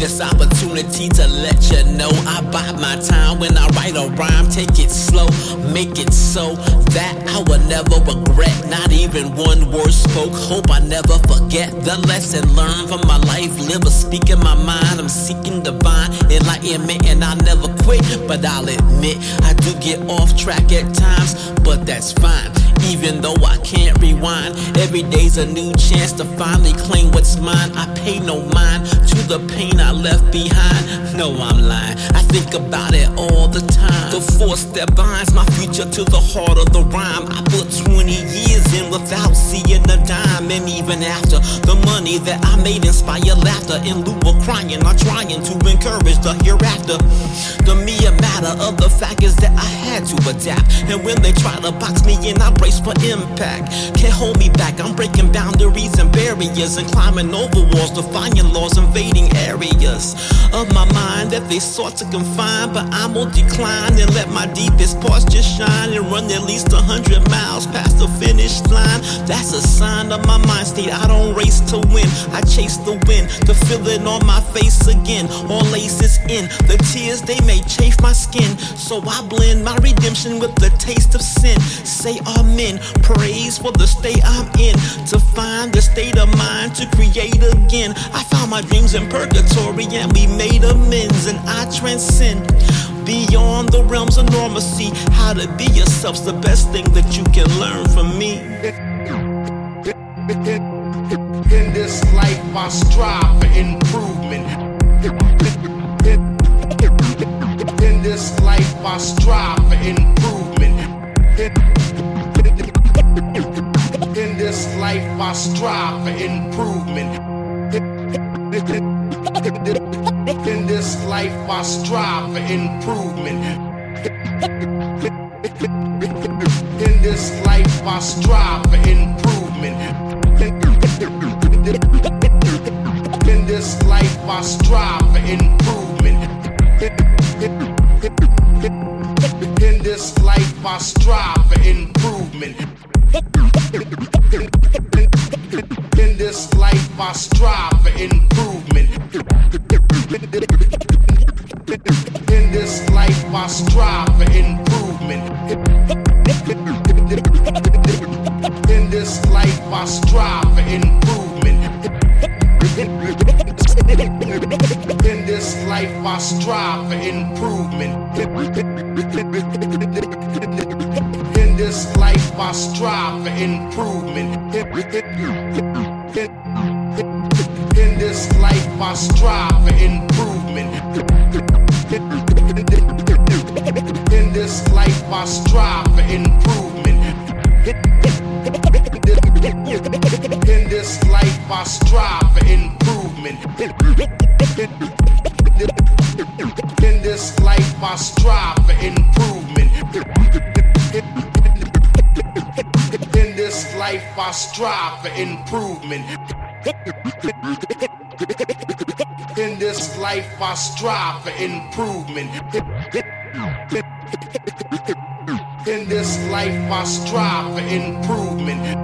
opportunity to let you know I bite my time when I write a rhyme. Take it slow, make it so that I will never regret. Not even one word spoke. Hope I never forget the lesson learned from my life. Live or speak in my mind. I'm seeking divine enlightenment and I never quit. But I'll admit I do get off track at times, but that's fine. Even though I can't rewind, every day's a new chance to finally claim what's mine. I pay no mind to the pain I left behind. No, I'm lying. I think about it all the time. The force that binds my future to the heart of the rhyme. I put 20 years in without seeing a dime, and even after the money that I made inspire laughter in lieu of crying. I'm trying to encourage the hereafter. The mere matter of the fact is that I had to adapt, and when they try to box me in, I for impact. Can't hold me back. I'm breaking boundaries and barriers and climbing over walls, defying laws, invading areas of my mind that they sought to confine. But I'm on decline and let my deepest parts just shine and run at least a hundred miles past the finish line. That's a sign of my mind state. I don't race to win, I chase the wind to feel it on my face again. All laces in, the tears they may chafe my skin. So I blend my redemption with the taste of sin. Say amen, praise for the state I'm in. To find the state of mind to create again. I found my dreams in purgatory and we made amends, and I transcend beyond the realms of normalcy. How to be yourself's the best thing that you can learn from me. In this life, I strive for improvement. In this life, I strive for improvement. I strive for improvement. In this life, I strive for improvement. In this life, I strive for improvement. In this life, I strive for improvement. In this life, I strive for improvement. In this life, I strive for improvement. In this life, I strive for improvement. In this life, I strive for improvement. In this life, I strive for improvement. In this life, I strive for improvement. In this life, I strive for improvement. In this life, I strive for improvement. In this life, I strive for improvement. In this life, I strive for improvement. In this life, I strive for improvement. In this life, I strive for improvement. In this life, I strive for improvement.